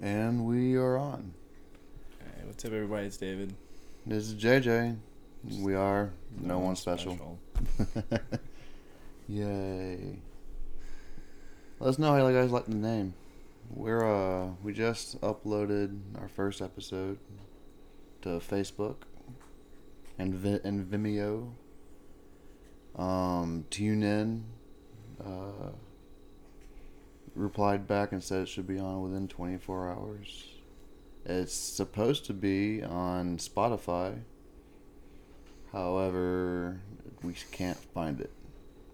And we are on. Hey, what's up, everybody? It's David. This is JJ. We are no, one special. Yay. Let us know how you guys like the name. We're uh we just uploaded our first episode to Facebook and Vi- and Vimeo. Um, tune in. Uh, replied back and said it should be on within 24 hours. It's supposed to be on Spotify. However, we can't find it.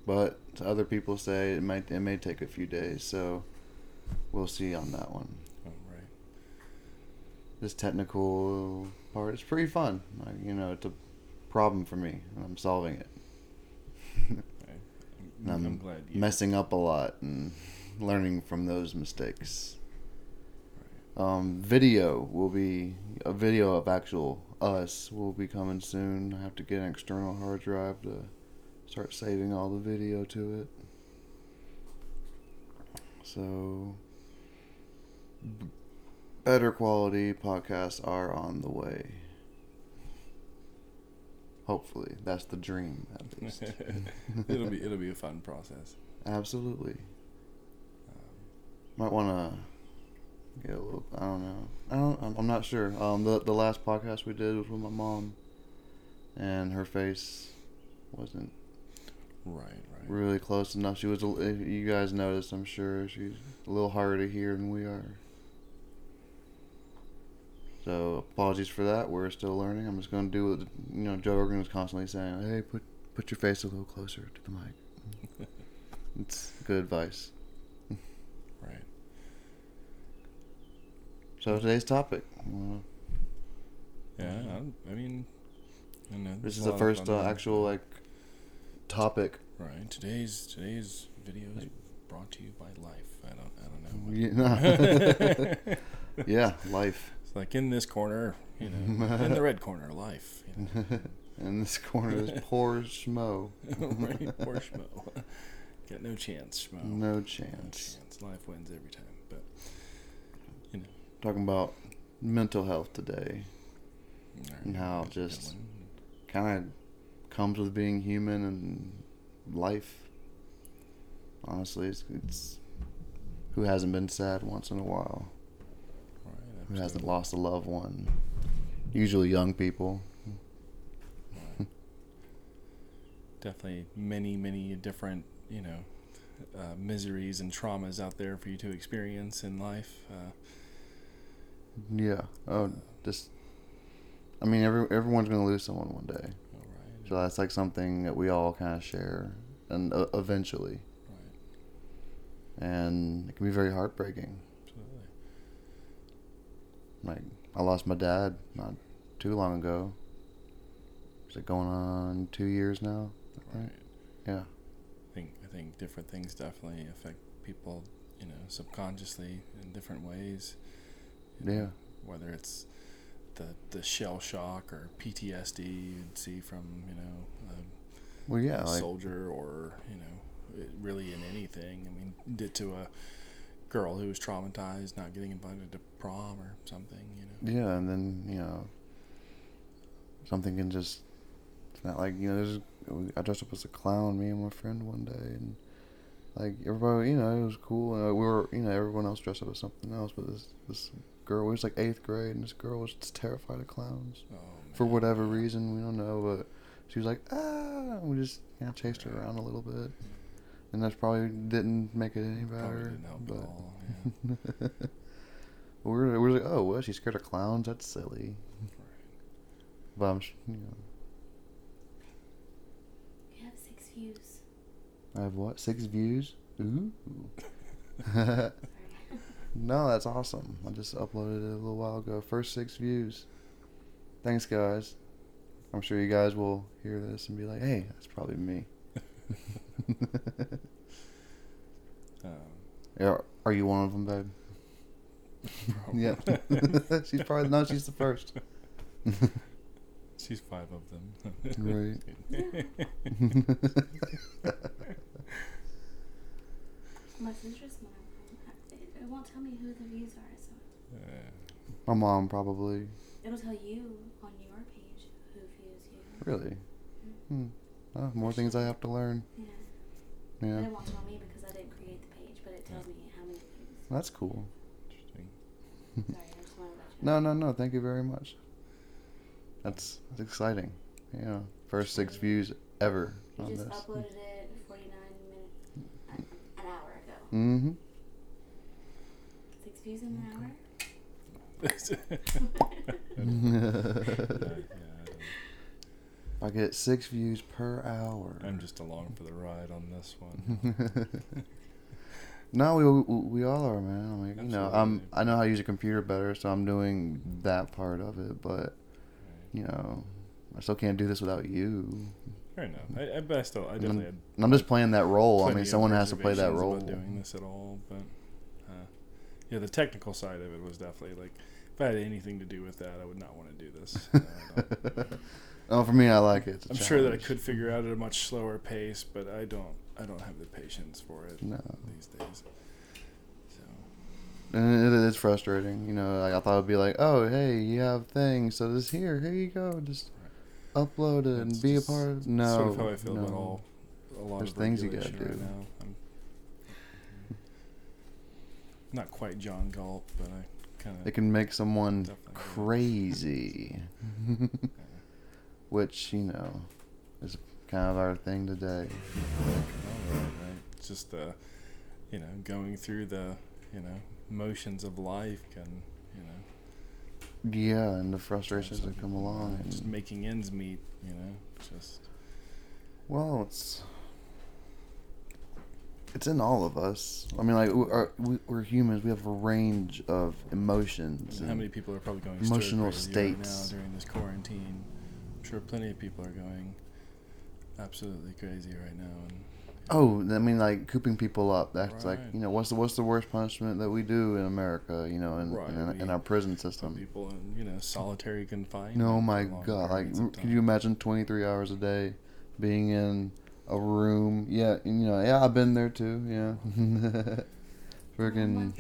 But other people say it might it may take a few days, so we'll see on that one. Oh, right. This technical part is pretty fun. Like, you know, it's a problem for me, and I'm solving it. I'm, I'm, glad messing up a lot and learning from those mistakes. Um, video will be a video of actual us will be coming soon. I have to get an external hard drive to start saving all the video to it. So, b- better quality podcasts are on the way. Hopefully, that's the dream at least. it'll be it'll be a fun process. Absolutely. Might want to get a little. I don't know. I don't. I'm- I'm not sure. Um, the the last podcast we did was with my mom, and her face wasn't right, right. really close enough. She was. You guys noticed, I'm sure she's a little harder to hear than we are. So apologies for that. We're still learning. I'm just going to do what you know. Joe Rogan was constantly saying, "Hey, put put your face a little closer to the mic." it's good advice. Right. So today's topic. Well, Yeah. I'm, I mean, I know, This is the first uh, actual like topic. Right. Today's today's video is brought to you by Life. I don't I don't know. yeah, life. It's like in this corner, you know, in the red corner, Life. You know. In this corner is poor schmo. right. Poor Schmo. Got no chance, Schmo. No No chance. chance. Life wins every time. But you know. Talking about mental health today. Alright, And how keep just- Kind of comes with being human and life. Honestly, it's, it's who hasn't been sad once in a while. Right, Who hasn't lost a loved one? Usually young people. Right. Definitely many, many different, you know, uh, miseries and traumas out there for you to experience in life. Uh, Yeah. Oh, just. I mean, every everyone's gonna lose someone one day. right. So that's like something that we all kind of share, and uh, eventually, Right. and it can be very heartbreaking. Absolutely. Like I lost my dad not too long ago. Is it going on two years now? Right. Think? I think different things definitely affect people, you know, subconsciously in different ways. you know, Yeah. Whether it's the the shell shock or PTSD you'd see from you know a Well, yeah. a Like soldier or you know really in anything. I mean, did to a girl who was traumatized, not getting invited to prom or something. You know. yeah, and then you know, something can just. It's not like you know. There's. I dressed up as a clown, me and my friend one day, and like everybody, you know, it was cool. And we were, you know, everyone else dressed up as something else, but this this girl, it was like eighth grade, and this girl was just terrified of clowns. Oh, for whatever reason we don't know but she was like ah we just you know chased her around a little bit and that probably didn't make it any better didn't help but at all. Yeah. we were, we were like oh well she's scared of clowns that's silly right. but I'm you know You have six views. I have what six views ooh no that's awesome I just uploaded it a little while ago first six views thanks guys I'm sure you guys will hear this and be like hey that's probably me Um, Yeah, are you one of them, babe? Yeah. she's probably no. She's the first. She's five of them. Right. Unless it's just. It, it won't tell me who the views are, so. Yeah. My mom probably. It'll tell you on your page who views you. Really? Hmm. Oh, more things I have to learn. Yeah. Yeah. But it won't tell me because I didn't create the page, but it tells me how many views. That's cool. Interesting. Sorry, I just wanted to No, no, no. Thank you very much. That's, that's exciting. Yeah. First six views ever You on just this. uploaded it 49 minutes, an, an hour ago. Mm-hmm. Six views in an hour? if I get six views per hour. I'm just along for the ride on this one. no, we, we we all are, man. I mean, you know, I'm I know how to use a computer better, so I'm doing that part of it. But you know, I still can't do this without you. Fair enough. I, I, but I still, I definitely had And I'm just playing that role. I mean, someone has to play that role. about doing this at all, but uh, yeah, the technical side of it was definitely like if I had anything to do with that, I would not want to do this. Oh, for me, I like it. I'm sure that I could figure out at a much slower pace, but I don't. I don't have the patience for it No. these days. And it is frustrating, you know. Like I thought it'd be like, oh, hey, you have things, so just here, here you go, just upload it and That's be a part of. No, sort of how I feel no. about all a lot There's of things you gotta right do. now. I'm not quite John Galt, but I kind of It can make someone crazy, which you know is kind of our thing today. right, right. Just uh, you know, going through the you know motions of life can you know Yeah, and the frustrations that come along. just making ends meet. You know, just Well, it's it's in all of us. I mean, like we are, we, we're humans. We have a range of emotions. how and- many people are probably going emotional right states. now during this quarantine? I'm sure plenty of people are going absolutely crazy right now, and Oh, I mean, like cooping people up. That's like you know, what's the what's the worst punishment that we do in America? You know, in Right, in, in we our prison system. people in you know solitary confinement. No, my God! Like, periods of could you imagine twenty three hours a day being in a room? Yeah, you know, yeah, I've been there too. Yeah, freaking.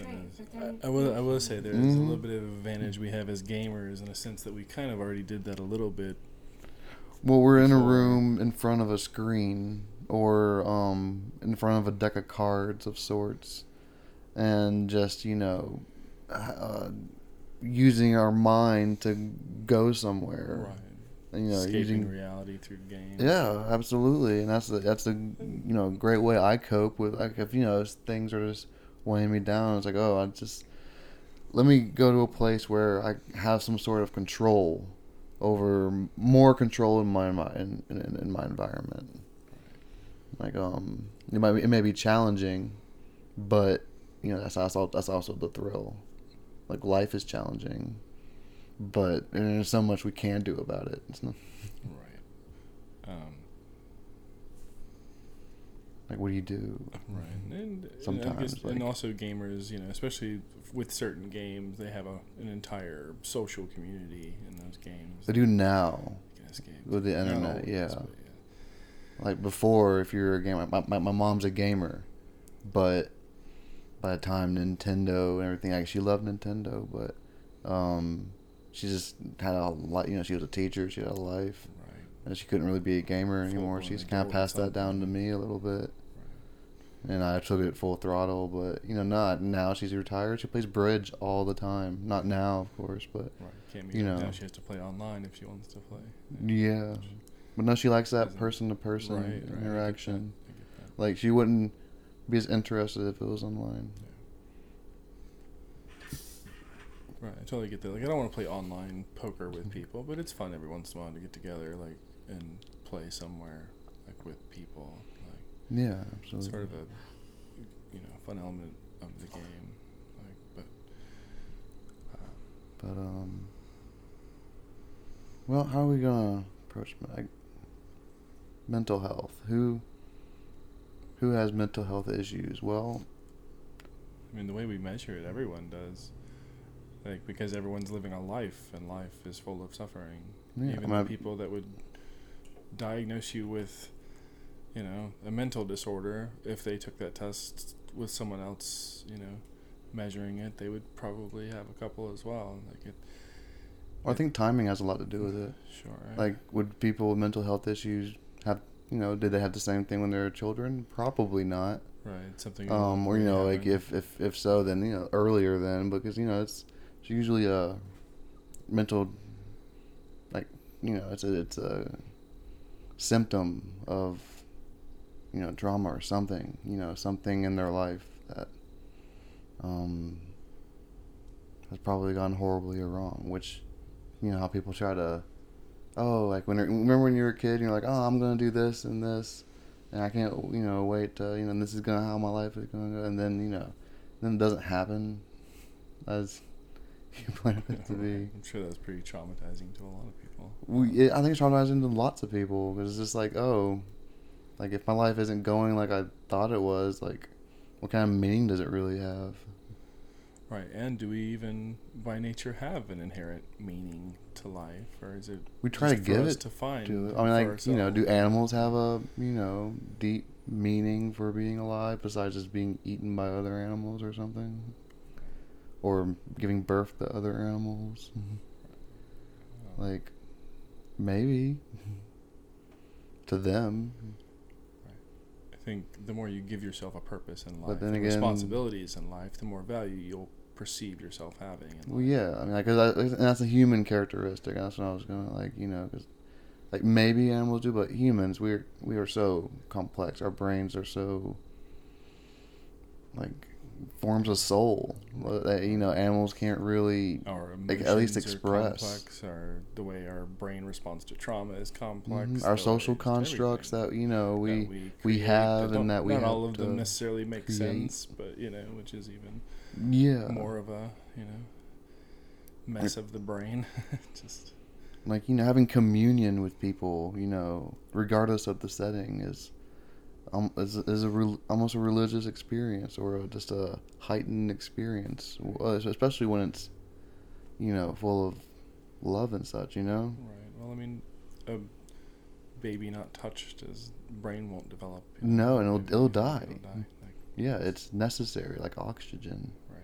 I, I will. I will say there is a mm-hmm. little bit of advantage we have as gamers in a sense that we kind of already did that a little bit. Well, we're in a room in front of a screen or um in front of a deck of cards of sorts, and just you know, uh, using our mind to go somewhere. Right. You know, Escaping using reality through games. Yeah, absolutely, and that's the that's the you know great way I cope with like if you know things are just weighing me down. It's like oh, I just let me go to a place where I have some sort of control over more control in my in, in, in my environment. Like um, it might be, it may be challenging, but you know that's also that's also the thrill. Like life is challenging, but there's so much we can do about it. It's not Right. Um, like what do you do? right. And, and I Sometimes, and also gamers, you know, especially with certain games, they have a, an entire social community in those games. They do now. You can escape. with the internet, yeah. Like before, if you're a gamer, my, my, my mom's a gamer, but by the time Nintendo and everything, like she loved Nintendo, but um, she just had a lot. You know, she was a teacher. She had a life, Right. and she couldn't really be a gamer Full anymore. She's kind of passed that down to me a little bit, Right. and I took it full throttle. But you know, not now. She's retired. She plays bridge all the time. Not now, of course, but Right. Can't be You now know. she has to play online if she wants to play. yeah. But no, she likes that person to person right, I get that. interaction. I get that. Like she wouldn't be as interested if it was online. Right, I totally get that. Like, I don't want to play online poker with people, but it's fun every once in a while to get together, like, and play somewhere, like, with people. Like, Yeah, absolutely. sort of a, you know, fun element of the game. Like, but, uh, But um, well, how are we gonna approach like, mental health? Who who has mental health issues? Well, I mean, the way we measure it, everyone does. Like, because everyone's living a life, and life is full of suffering. Yeah, Even the people that would diagnose you with, you know, a mental disorder, if they took that test with someone else, you know, measuring it, they would probably have a couple as well. Like it, Well, I think timing has a lot to do with it. sure. Like, would people with mental health issues you know, did they have the same thing when they were children? Probably not. right, something. Um, or you know, like if if if so, then you know earlier then because you know it's it's usually a mental, like you know it's a it's a symptom of you know trauma or something you know something in their life that um has probably gone horribly wrong which you know how people try to oh like when remember when you were a kid and you're like oh i'm gonna do this and this and i can't you know wait to, you know this is gonna how my life is gonna go and then you know then it doesn't happen as you planned it to be I'm sure that's pretty traumatizing to a lot of people. we, it, I think it's traumatizing to lots of people because it's just like, oh, like if my life isn't going like I thought it was, like, what kind of meaning does it really have? Right, and do we even, by nature, have an inherent meaning to life, or is it? We try to give it to find. To it. I mean, like, you know, do animals have a you know deep meaning for being alive besides just being eaten by other animals or something, or giving birth to other animals? Oh, Like, maybe to them, I think the more you give yourself a purpose in life, But then again- responsibilities in life, the more value you'll yourself having. In Well, yeah, I mean, like, 'cause I, that's a human characteristic. That's what I was gonna like, you know, because like maybe animals do, but humans, we're we are so complex. Our brains are so like forms of soul that you know animals can't really. Like, at least express. complex. Our the way our brain responds to trauma is complex. Mhm. Our social constructs that you know we we create have and that we not have all of them necessarily make create. sense, but you know, which is even yeah more of a you know mess of the brain. Just like you know having communion with people you know regardless of the setting is um, is, is a rel almost a religious experience or a, just a heightened experience uh, especially when it's you know full of love and such you know right. Well, I mean, a baby not touched, his brain won't develop. No, and it'll- If- it'll die. Like, yeah it's necessary like oxygen right.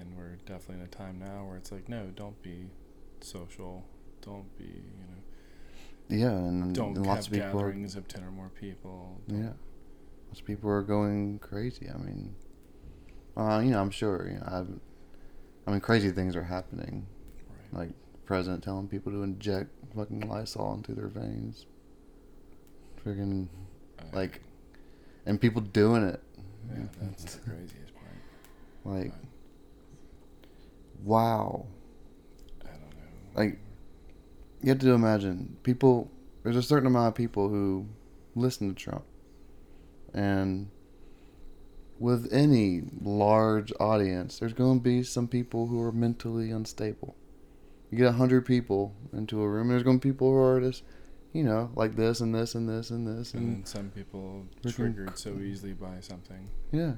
And we're definitely in a time now where it's like, no, don't be social. Don't be, you know, yeah and, don't and lots of people are, gatherings of ten or more people. don't- yeah lots of people are going crazy i mean uh, you know i'm sure you know I've, i mean crazy things are happening Right. like president telling people to inject fucking Lysol into their veins. Freaking I- like, and people doing it. yeah, that's the craziest part. Like, wow. I don't know. Like, you have to imagine people. There's a certain amount of people who listen to Trump, and with any large audience, there's going to be some people who are mentally unstable. You get a hundred people into a room, and there's going to be people who are just, you know, like this and this and this and this, and and some people triggered so easily by something. yeah, Yeah.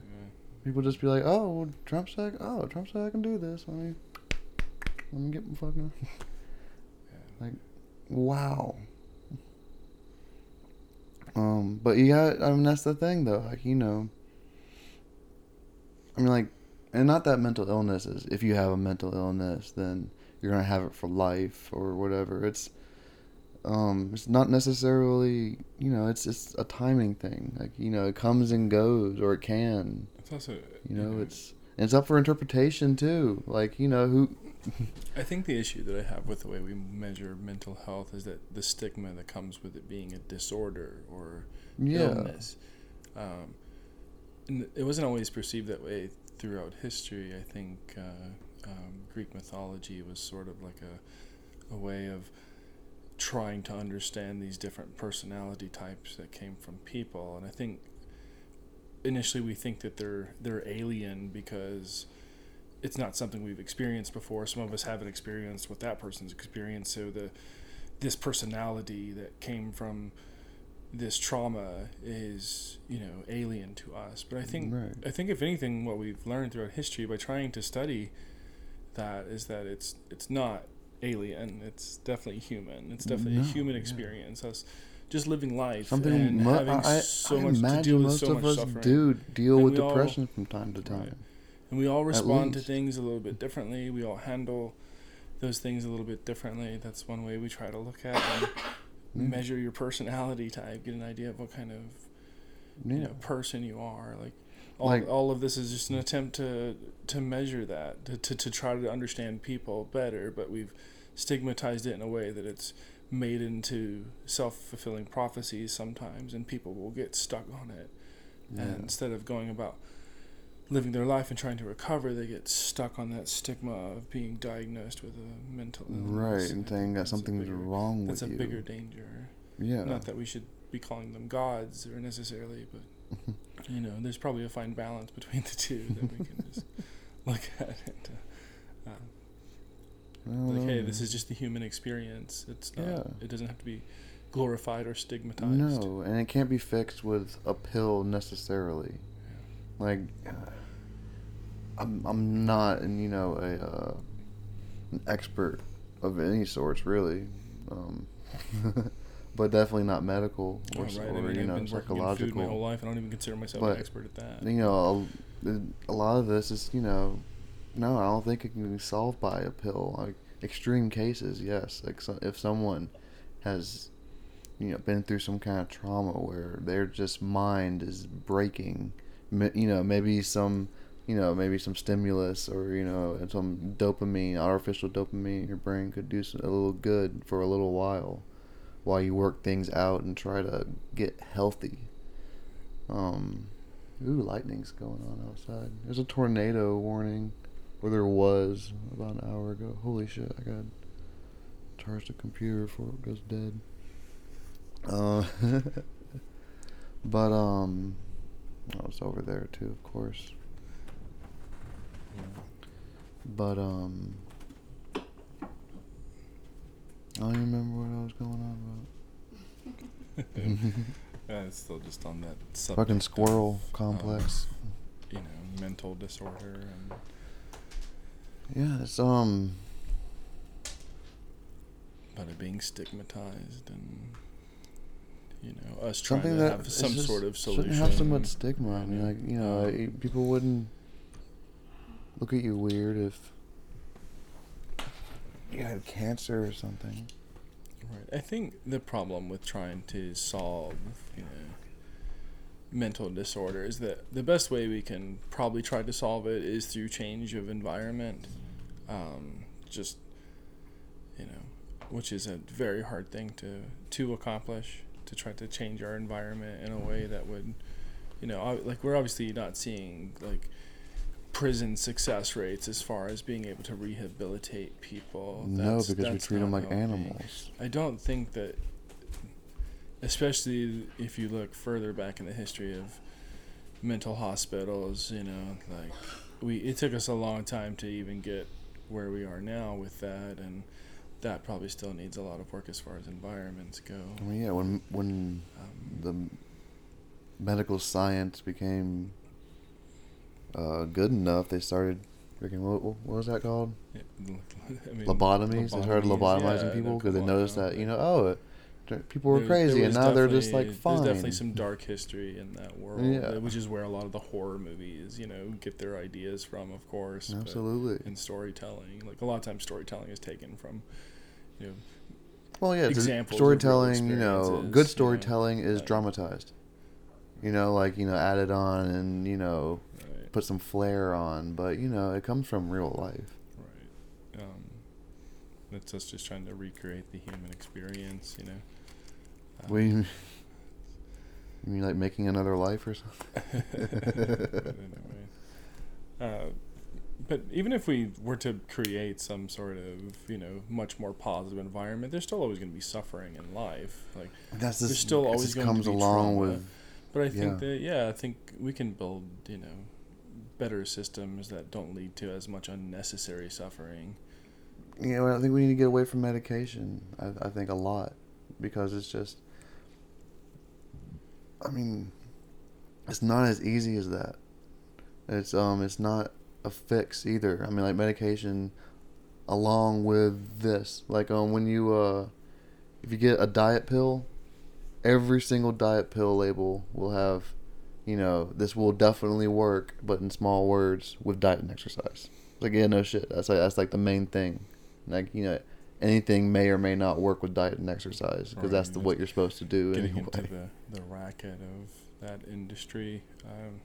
people just be like, oh, well, Trump said, oh, Trump said I can do this. Let me, let me get my fucking. Yeah. Wow. Um, but you got, I mean, that's the thing though. Like, you know, I mean, like, and not that mental illness is, if you have a mental illness, then you're going to have it for life or whatever. It's, um, it's not necessarily, you know, it's, it's a timing thing. Like, you know, it comes and goes or it can, It's also you know, it's, and it's up for interpretation too. Like, you know, who, I think the issue that I have with the way we measure mental health is that the stigma that comes with it being a disorder or yeah. illness. Um, and it wasn't always perceived that way throughout history. I think uh, um, Greek mythology was sort of like a, a way of trying to understand these different personality types that came from people. And I think initially we think that they're they're alien because it's not something we've experienced before. Some of us haven't experienced what that person's experienced. So the this personality that came from this trauma is you know alien to us. But I think Right. I think if anything, what we've learned throughout history by trying to study that is that it's it's not alien. It's definitely human. It's definitely No, a human yeah. experience. Us just living life Something and mo- having I, so I much to imagine deal with most so of much us suffering. do deal And with we all- depression from time to Right. And we all respond to things a little bit differently. We all handle those things a little bit differently. That's one way we try to look at and measure your personality type, get an idea of what kind of you know person you are. Like all, Like- all of this is just an attempt to to measure that to, to to try to understand people better. But we've stigmatized it in a way that it's made into self fulfilling prophecies sometimes, and people will get stuck on it. And Yeah. instead of going about living their life and trying to recover, they get stuck on that stigma of being diagnosed with a mental illness. Right, and saying that that's something's bigger- wrong with That's with a you. bigger danger. yeah. Not that we should be calling them gods or necessarily, but you know, there's probably a fine balance between the two that we can just look at and uh, um, like, hey, this is just the human experience. It's not. Yeah. It doesn't have to be glorified or stigmatized. No, and it can't be fixed with a pill necessarily. Like, I'm I'm not, and you know, a uh, an expert of any sorts, really, um, but definitely not medical or, right. or I mean, you I've know been in food my whole psychological. life. I don't even consider myself But, an expert at that. You know, a, a lot of this is you know, no, I don't think it can be solved by a pill. Like extreme cases, yes. Like so, if someone has you know been through some kind of trauma where their just mind is breaking you know maybe some you know maybe some stimulus or you know some dopamine artificial dopamine in your brain could do a little good for a little while while you work things out and try to get healthy. Um ooh lightning's going on outside. There's a tornado warning or there was about an hour ago. Holy shit i got charge the computer before it goes dead. Uh, but um, oh, was over there too, of course. But um, I don't even remember what I was going on about. Yeah, it's still just on that subject Fucking of, squirrel um, complex. you know, mental disorder and yeah, it's um, about it being stigmatized and you know us trying something to that have some just sort of solution. shouldn't have so much stigma. I mean, like you know, I- people wouldn't look at you weird if you had cancer or something. Right. I think the problem with trying to solve, you know, mental disorder is that the best way we can probably try to solve it is through change of environment. Um, just, you know, which is a very hard thing to to accomplish. To try to change our environment in a way that would, you know, like we're obviously not seeing like prison success rates as far as being able to rehabilitate people. no, That's- because we treat them like helping. animals. I don't think that, especially if you look further back in the history of mental hospitals, you know, like we it took us a long time to even get where we are now with that, and that probably still needs a lot of work as far as environments go. I mean, yeah, when when Um, the medical science became uh, good enough, they started freaking what, what was that called? yeah, I mean, Lobotomies. They started lobotomies, lobotomizing yeah, people because they noticed that you know, oh, it, people were crazy, and now they're just like fine. There's definitely some dark history in that world, Yeah. which is where a lot of the horror movies, you know, get their ideas from, of course. Absolutely. And storytelling, like a lot of times, storytelling is taken from, you know, Well, yeah, examples storytelling. You know, good storytelling is like- dramatized. You know, like you know, added on and you know, right, put some flair on, but you know, it comes from real life. right. Um, it's us just trying to recreate the human experience, you know. Um, We, you mean like making another life or something? anyway, uh, but even if we were to create some sort of you know much more positive environment, there's still always going to be suffering in life. Like, That's There's still always going to comes be along trauma. with but I think Yeah. that yeah, I think we can build you know better systems that don't lead to as much unnecessary suffering. you know. I think we need to get away from medication. I, I think a lot because it's just. I mean, it's not as easy as that. It's um, it's not a fix either. I mean, like medication, along with this, like um, when you uh, if you get a diet pill, every single diet pill label will have you know, this will definitely work, but in small words with diet and exercise. Like, yeah, no shit. That's like that's like the main thing. Like, you know, anything may or may not work with diet and exercise because that's the, what you're supposed to do Getting anyway. into the, the racket of that industry, um,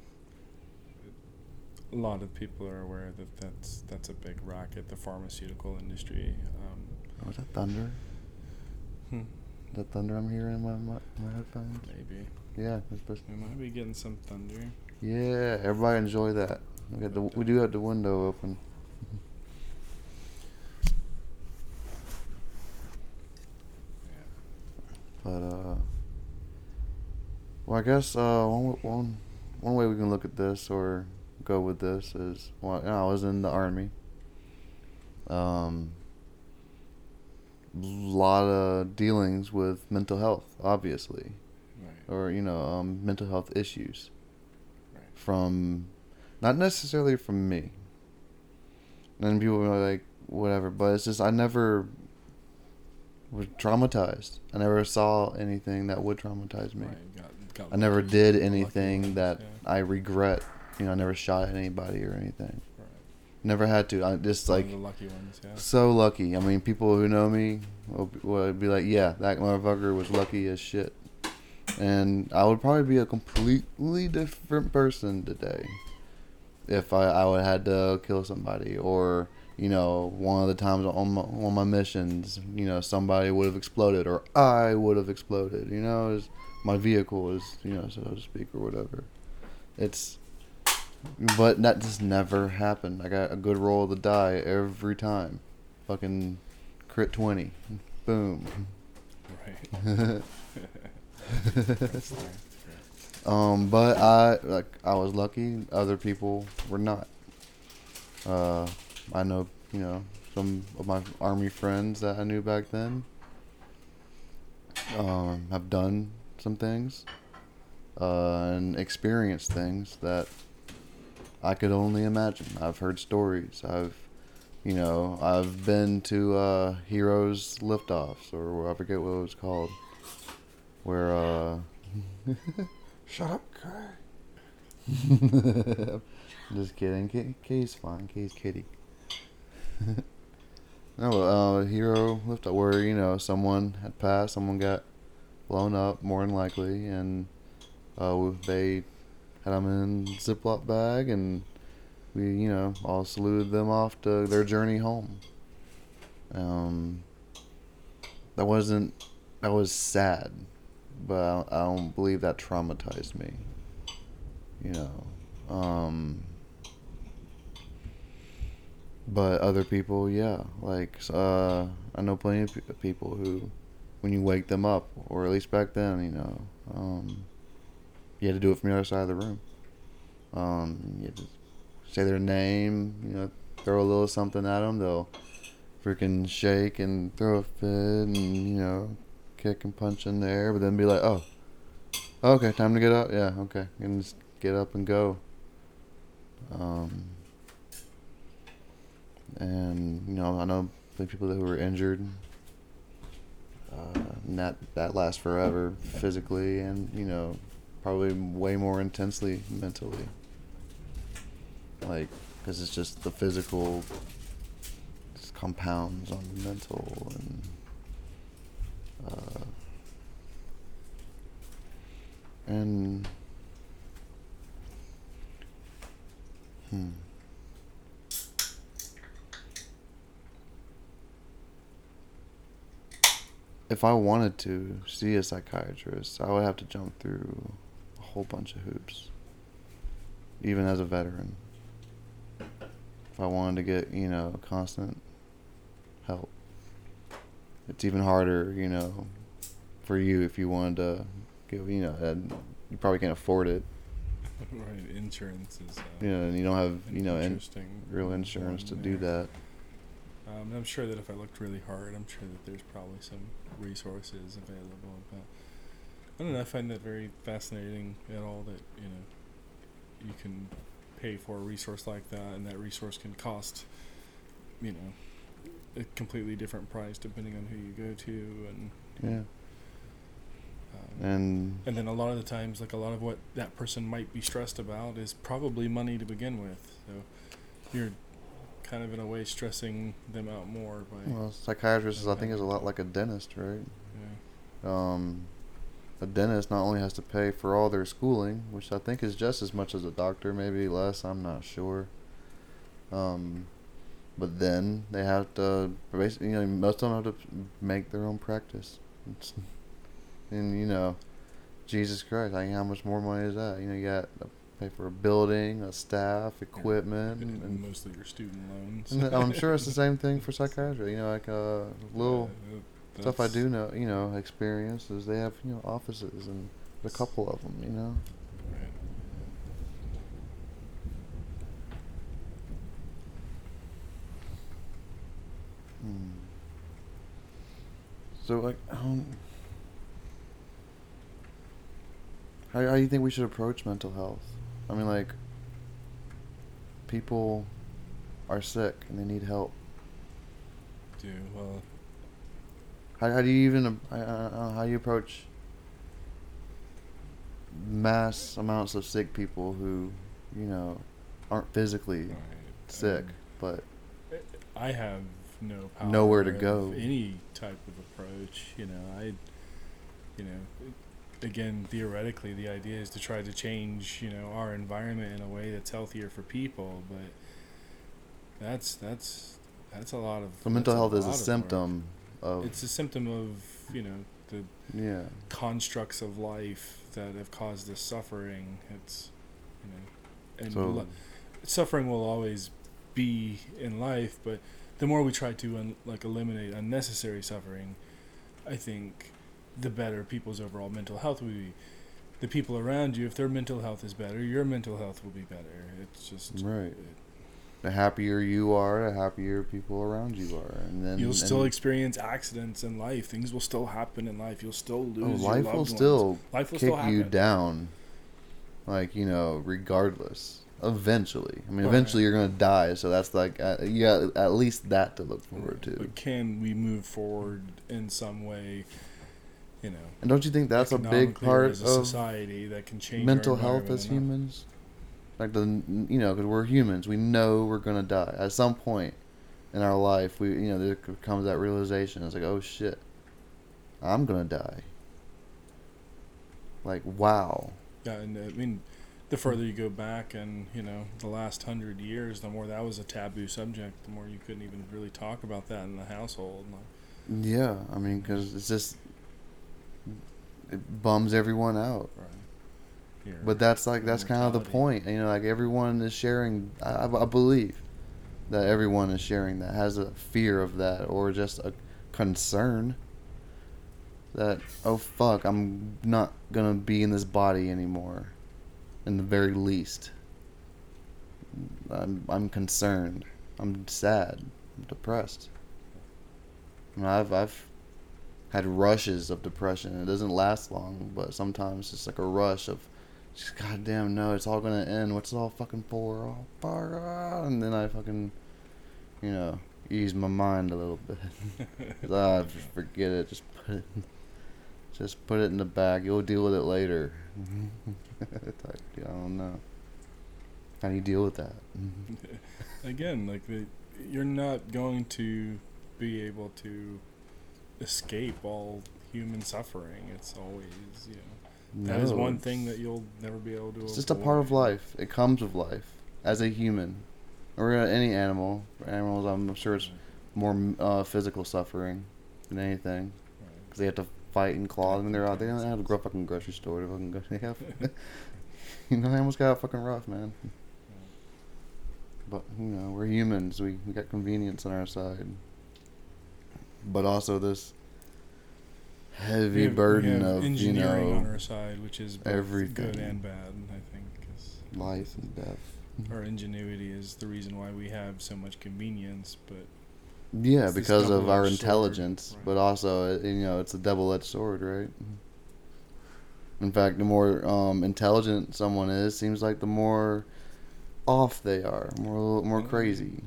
a lot of people are aware that that's that's a big racket. The pharmaceutical industry. Um, Was that thunder? hmm, that thunder I'm hearing in my my, my headphones? maybe Yeah, it's supposed we might be getting some thunder. Yeah, everybody enjoy that. We, got the, we do have the window open. But uh, well, I guess uh, one one one way we can look at this or go with this is well, I was in the army. Um, lot of dealings with mental health, obviously, Right. or you know, um, mental health issues Right. from not necessarily from me. And people are like, whatever, but it's just I never was traumatized. I never saw anything that would traumatize me. Right. Got, got I never did anything that yeah. I regret. You know, I never shot at anybody or anything. Right. Never had to. I just like lucky ones. Yeah. so lucky. I mean, people who know me will be, will be like, yeah, that motherfucker was lucky as shit. And I would probably be a completely different person today if I, I would had to kill somebody or, you know, one of the times on my, on my missions, you know, somebody would have exploded or I would have exploded, you know, is my vehicle is, you know, so to speak or whatever. It's, but that just never happened. I got a good roll of the die every time. Fucking crit 20. Boom. Right. um, but I like I was lucky. Other people were not. Uh, I know you know some of my army friends that I knew back then. Um, have done some things, uh, and experienced things that I could only imagine. I've heard stories. I've, you know, I've been to uh, heroes liftoffs or I forget what it was called, where uh, shut up, Kurt. Just kidding. K- Kay's fine. Kay's kitty. no, uh, hero liftoff where you know someone had passed, someone got blown up more than likely, and uh, they had them in Ziploc bag, and we, you know, all saluted them off to their journey home. Um, that wasn't, that was sad, but I, I don't believe that traumatized me. You know, um, but other people, yeah, like uh, I know plenty of people who, when you wake them up, or at least back then, you know, um, you had to do it from the other side of the room. Um, you say their name, you know, throw a little something at them. They'll freaking shake and throw a fit and, you know, kick and punch in there, but then be like, oh, okay, time to get up. Yeah, okay. And just get up and go. Um, and, you know, I know the people that who were injured. Uh, and that, that lasts forever physically and, you know, probably way more intensely mentally. Like because it's just the physical just compounds on the mental and uh, and hmm. If I wanted to see a psychiatrist, I would have to jump through whole bunch of hoops, even as a veteran. If I wanted to get, you know, constant help, it's even harder, you know, for you if you wanted to get, you know, and you probably can't afford it, right. Insurance is. Uh, you know, and you don't have, you know, in, real insurance to do that. Um, I'm sure that if I looked really hard, I'm sure that there's probably some resources available. But I don't know. I find that very fascinating at all that you know you can pay for a resource like that, and that resource can cost you know a completely different price depending on who you go to, and Yeah. Um, and and then a lot of the times, like a lot of what that person might be stressed about is probably money to begin with. So you're kind of in a way stressing them out more by well, psychiatrist is I think is a lot like a dentist, right? yeah. Um, a dentist not only has to pay for all their schooling, which I think is just as much as a doctor, maybe less. I'm not sure. Um, but then they have to basically, you know, most of them have to make their own practice. It's, and you know, Jesus Christ, I mean, how much more money is that? You know, you got to pay for a building, a staff, equipment, and, and, mostly your student loans. and I'm sure it's the same thing for psychiatry. You know, like uh, little Yeah, stuff I do know, you know, experience is they have you know offices and a couple of them, you know. Right. Hmm. So like, um, how how do you think we should approach mental health? I mean, like, people are sick and they need help. Do well. How how do you even uh, uh, how do you approach mass amounts of sick people who, you know, aren't physically Right. sick, um, but I have no power Nowhere to go. Any type of approach, you know, I, you know, again, theoretically, the idea is to try to change, you know, our environment in a way that's healthier for people, but that's that's that's a lot of. so mental health is a symptom. work. Of It's a symptom of you know the yeah. constructs of life that have caused this suffering. It's you know, and So lo- suffering will always be in life, but the more we try to un- like eliminate unnecessary suffering, I think the better people's overall mental health will be. The people around you, if their mental health is better, your mental health will be better. It's just right. The happier you are, the happier people around you are, and then you'll still experience accidents in life. Things will still happen in life. You'll still oh, lose. your life loved will ones. still life will kick still you down, like you know, regardless. Eventually, I mean, eventually you're gonna die, so that's like uh, you got at least that to look forward to. But can we move forward in some way? You know, And don't you think that's a big part of society that can change mental health as humans? Like the you know, because we're humans, we know we're gonna die at some point in our life. We you know there comes that realization. It's like oh shit, I'm gonna die. Like wow, Yeah, and uh, I mean, the further you go back, and you know, the last hundred years, the more that was a taboo subject, the more you couldn't even really talk about that in the household. Like, yeah. I mean, because it's just it bums everyone out. right. Your- But that's like that's kind of the point. You know, like everyone is sharing. I, I believe that everyone is sharing that has a fear of that or just a concern that oh fuck I'm not gonna be in this body anymore. In the very least, I'm I'm concerned. I'm sad. I'm depressed. Mean, I've I've had rushes of depression. It doesn't last long, but sometimes it's like a rush of just goddamn no, it's all gonna end. What's it all fucking for? Oh fuck, ah," and then I fucking, you know, ease my mind a little bit. ah, just forget it. Just put it, just put it in the bag. You'll deal with it later. Like, I don't know. How do you deal with that? Again, like the, you're not going to be able to escape all human suffering. It's always, you know, that is one thing that you'll never be able to. It's just a part of life. It comes with life as a human, or any animal. For animals, I'm sure it's more uh, physical suffering than anything because they have to fight and claw. I mean, they're out. They don't have to go to fucking grocery store to fucking go. They have, you know, animals got fucking rough, man. But you know, we're humans. We we got convenience on our side, but also this heavy have- burden of you engineering on know our side, which is both everything. good and bad. I think life and death. our ingenuity is the reason why we have so much convenience. But Yeah, because of our double-edged sword, intelligence, right. but also uh, you know it's a double-edged sword, right? In fact, the more um, intelligent someone is, seems like the more off they are, more more crazy,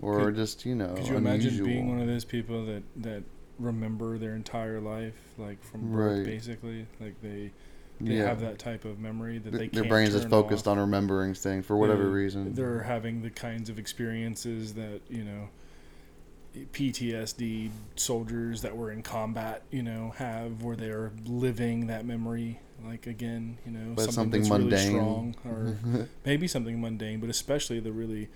or Could- just you know could you imagine being one of those people that that remember their entire life, like from Right. birth, basically. Like they they yeah. have that type of memory that Th- they their brain's turn focused off. on remembering things for whatever Yeah, reason. They're having the kinds of experiences that you know PTSD soldiers that were in combat, you know, have where they're living that memory. Like again, you know, But something, something that's mundane. really strong, or maybe something mundane, but especially the really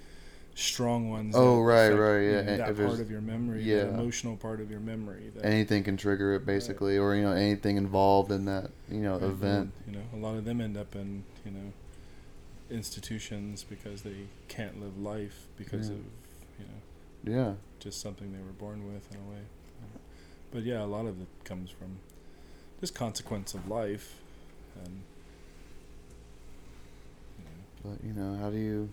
strong ones. Oh, right, right, you yeah, know, that part of your memory, yeah. that emotional part of your memory. That, anything can trigger it basically, or you know anything involved in that you know Right, event. You know, a lot of them end up in you know institutions because they can't live life because Yeah. of you know Yeah, just something they were born with in a way. But yeah, a lot of it comes from just consequence of life, and you know, but you know how do you?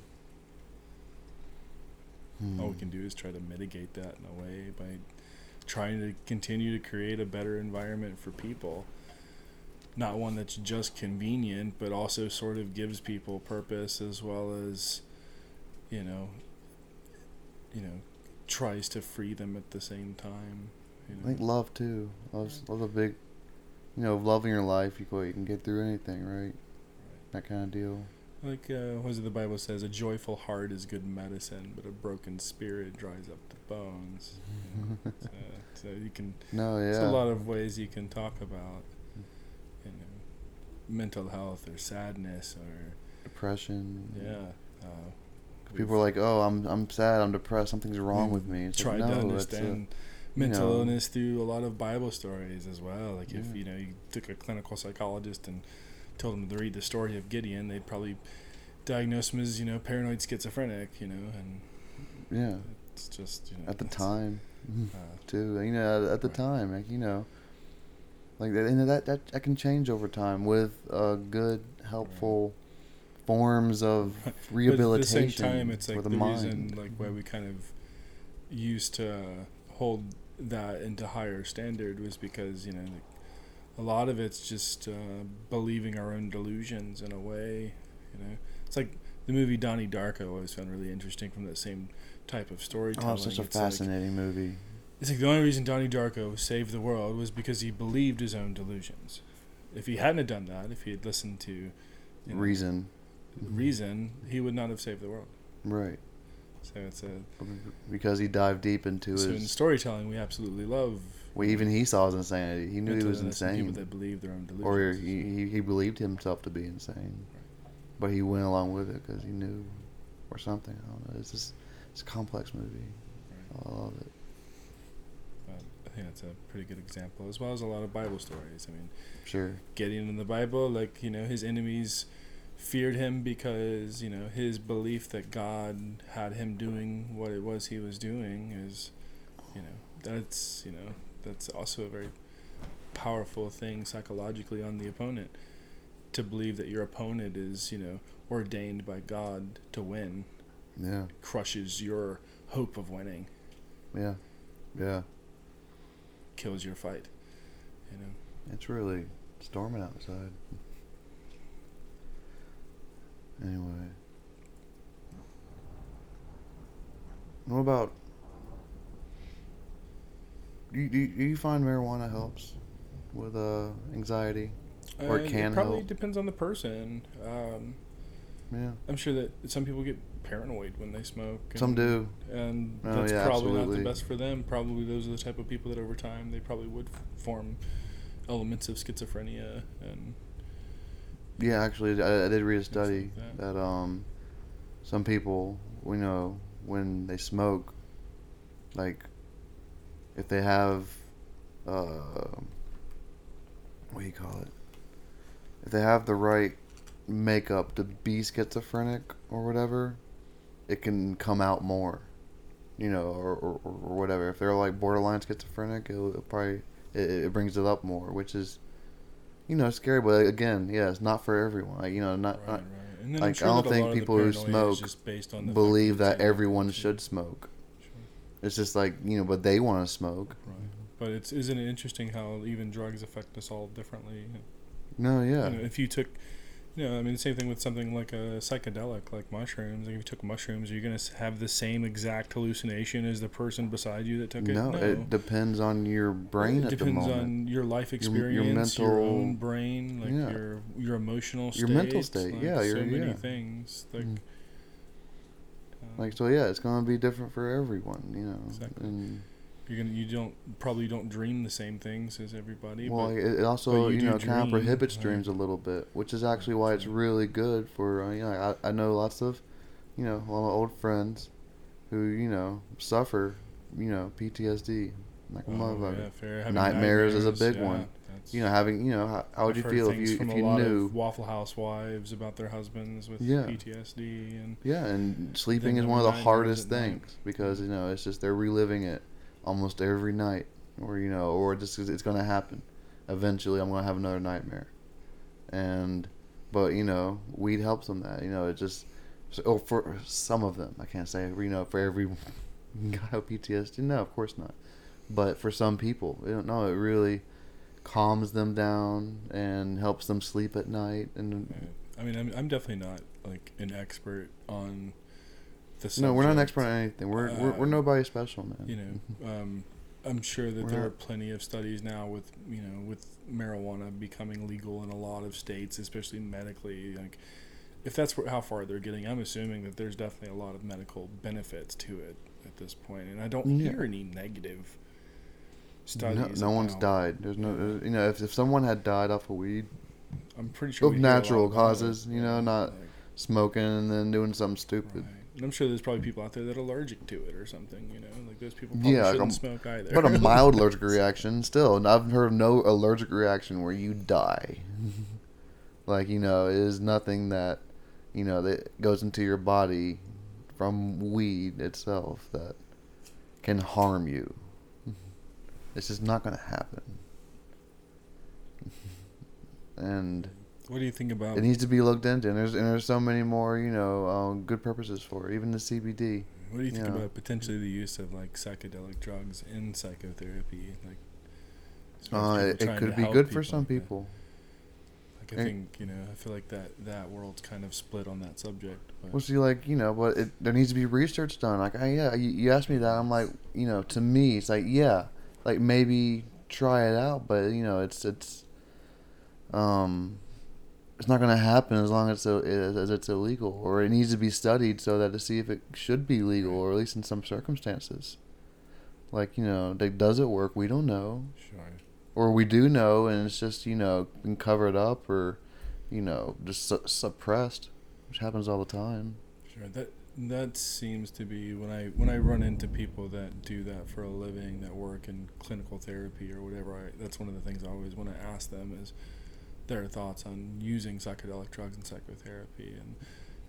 Hmm. all we can do is try to mitigate that in a way by trying to continue to create a better environment for people. Not one that's just convenient, but also sort of gives people purpose as well as, you know, you know, tries to free them at the same time. You know? I think love too. Love's, love's a big, you know, loving your life. You can, you can get through anything, right? That kind of deal. Like, uh, what is it the Bible says? A joyful heart is good medicine, but a broken spirit dries up the bones. You know? so, so you can No, yeah. There's a lot of ways you can talk about, you know, mental health or sadness or Depression. yeah. Uh, People are like, "Oh, I'm I'm sad. I'm depressed. Something's wrong with me." It's tried like, to no, a- understand mental know- illness through a lot of Bible stories as well. Like if you know you took a clinical psychologist and told them to read the story of Gideon, they'd probably diagnose him as you know paranoid schizophrenic. You know, and yeah. it's just you know At the time, Uh, too. You know, at the Right. time, like you know, like that. You know, that that that can change over time with uh, good, helpful forms of But rehabilitation at the same time, it's like the, the, reason like why we kind of used to hold that into higher standard was because you know like, a lot of it's just uh, believing our own delusions in a way. You know, it's like the movie Donnie Darko. I always found really interesting from that same type of storytelling. Oh, such a It's like- fascinating movie. it's like the only reason Donnie Darko saved the world was because he believed his own delusions. If he hadn't have done that, if he had listened to you know, Reason, reason, he would not have saved the world. right? So it's a Because he dived deep into so in his. storytelling we absolutely love. Well, even he saw his insanity. He knew he was illness and People insane, that believe their own delusions. or he, he he believed himself to be insane, but he went along with it because he knew, or something. I don't know. It's just it's a complex movie. Right. I love it. But I think that's a pretty good example, as well as a lot of Bible stories. I mean, Sure. Gideon in the Bible, like you know, his enemies feared him because you know his belief that God had him doing what it was he was doing is, you know, that's you know that's also a very powerful thing psychologically on the opponent to believe that your opponent is you know ordained by God to win Yeah. crushes your hope of winning Yeah. Yeah. kills your fight you know It's really storming outside. Anyway. What about. Do you, do you, do you find marijuana helps with uh, anxiety? Or Uh, can probably help. depends on the person um, Yeah. I'm sure that some people get paranoid when they smoke. And, Some do. and Oh, that's yeah, probably not the best for them. Probably those are the type of people that over time they probably would f- form elements of schizophrenia and Yeah, actually, I, I did read a like study that. that um, some people we know when they smoke, like, if they have, uh, what do you call it? If they have the right makeup to be schizophrenic or whatever, it can come out more, you know, or, or, or whatever. If they're like borderline schizophrenic, it'll, it'll probably it, it brings it up more, which is, you know, scary. But again, yeah, it's not for everyone. Like, you know, not, right, not right. Like, sure I don't think lot of the people who smoke just based on the believe that everyone should smoke. It's just like you know, but they want to smoke. Right. But it's isn't it interesting how even drugs affect us all differently? No, yeah, You know, if you took You know, I mean, same thing with something like a psychedelic, like mushrooms. Like if you took mushrooms, are you going to have the same exact hallucination as the person beside you that took it? No, it depends on your brain it at the depends moment. on your life experience, your, mental- own brain, like yeah. your your emotional state, Your mental state, like yeah, so your- many yeah. things. Like, Mm. Like so, yeah, it's gonna be different for everyone, you know. Exactly. And you're gonna you don't probably don't dream the same things as everybody. well, but it, it also you you, know kind of prohibits right? dreams a little bit, which is actually why it's really good for uh, you know I, I know lots of you know a lot of old friends who you know suffer you know PTSD like a oh, yeah, fair. Having Nightmares is a big yeah, one. You know, having you know how, how would you feel if you from if a you lot knew? of Waffle House wives about their husbands with Yeah. PTSD and Yeah, and sleeping is one of the hardest at night. things because you know it's just they're reliving it almost every night, or you know, or just it's gonna happen. Eventually, I'm gonna have another nightmare, and but you know, weed helps them that. You know, it just so, oh, for some of them, I can't say you know for every guy with PTSD. No, of course not. But for some people, you don't know. It really calms them down and helps them sleep at night and I mean, I'm, I'm definitely not like an expert on the. No, we're not an expert on anything. We're we're, we're Uh, nobody special, man. You know, um, I'm sure that We're there are plenty of studies now with you know with marijuana becoming legal in a lot of states, especially medically. Like, if that's how far they're getting, I'm assuming that there's definitely a lot of medical benefits to it at this point, and I don't Yeah. hear any negative studies. no one's about- died. There's no, there's- you know, if, if someone had died off of weed, I'm pretty sure Of we hear a lot natural causes, you know, not like- smoking and then doing something stupid. Right. And I'm sure there's probably people out there that are allergic to it or something, you know? Like those people probably Yeah, like shouldn't a- smoke either. But a mild allergic reaction, still, and I've heard of no allergic reaction where you die. like you know, it is nothing that, you know, that goes into your body from weed itself that can harm you. It's just not gonna happen. and what do you think about it needs to be looked into. And there's and there's so many more, you know, um, good purposes for it. Even the CBD. what do you think yeah. about potentially the use of like psychedelic drugs in psychotherapy? Like Uh, it, it could be good for some like that. people. Like I Eh. think, you know, I feel like that that world's kind of split on that subject. But Well, see, like you know, but it, there needs to be research done. Like, I, yeah, you, you asked me that. I'm like, you know, to me, it's like, yeah, like maybe try it out, but you know, it's it's, um, it's not gonna happen as long as it's, as it's illegal, or it needs to be studied so that to see if it should be legal, or at least in some circumstances. Like you know, like, does it work? We don't know, sure. or we do know, and it's just you know been covered up, or you know just su- suppressed, which happens all the time. Sure. That that seems to be when I when I run into people that do that for a living, that work in clinical therapy or whatever. I, that's one of the things I always want to ask them is their thoughts on using psychedelic drugs in psychotherapy, and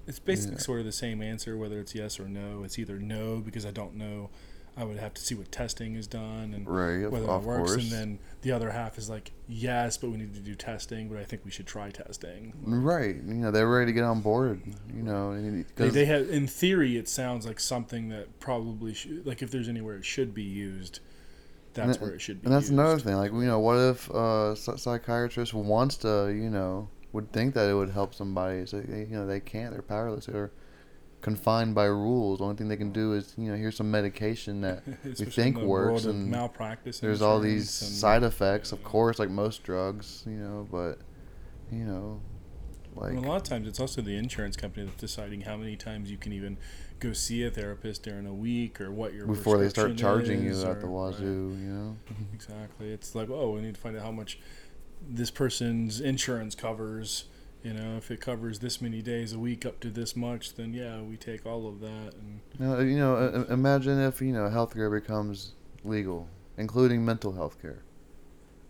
it's basically Yeah. sort of the same answer whether it's yes or no. It's either no because I don't know. I would have to see what testing is done and Right, whether it works, course. and then the other half is like yes, but we need to do testing. But I think we should try testing. Right, you know they're ready to get on board. You know, They, they have, in theory, it sounds like something that probably should, like if there's anywhere it should be used, that's And- where it should be. and that's used. another thing. Like, you know, what if uh, a psychiatrist wants to, you know, would think that it would help somebody? So they, you know, they can't. They're powerless. They're confined by rules. The only thing they can do is, you know, here's some medication that we think works and malpractice. there's all these and- side effects, of course, like most drugs, you know, but, you know, like. And a lot of times, it's also the insurance company that's deciding how many times you can even go see a therapist during a week or what your before they start charging you at the or- right. wazoo, you know. Exactly. It's like, oh, we need to find out how much this person's insurance covers. You know, if it covers this many days a week up to this much, then yeah, we take all of that. And Now, uh, you know, i- i- imagine if you know healthcare becomes legal, including mental health care.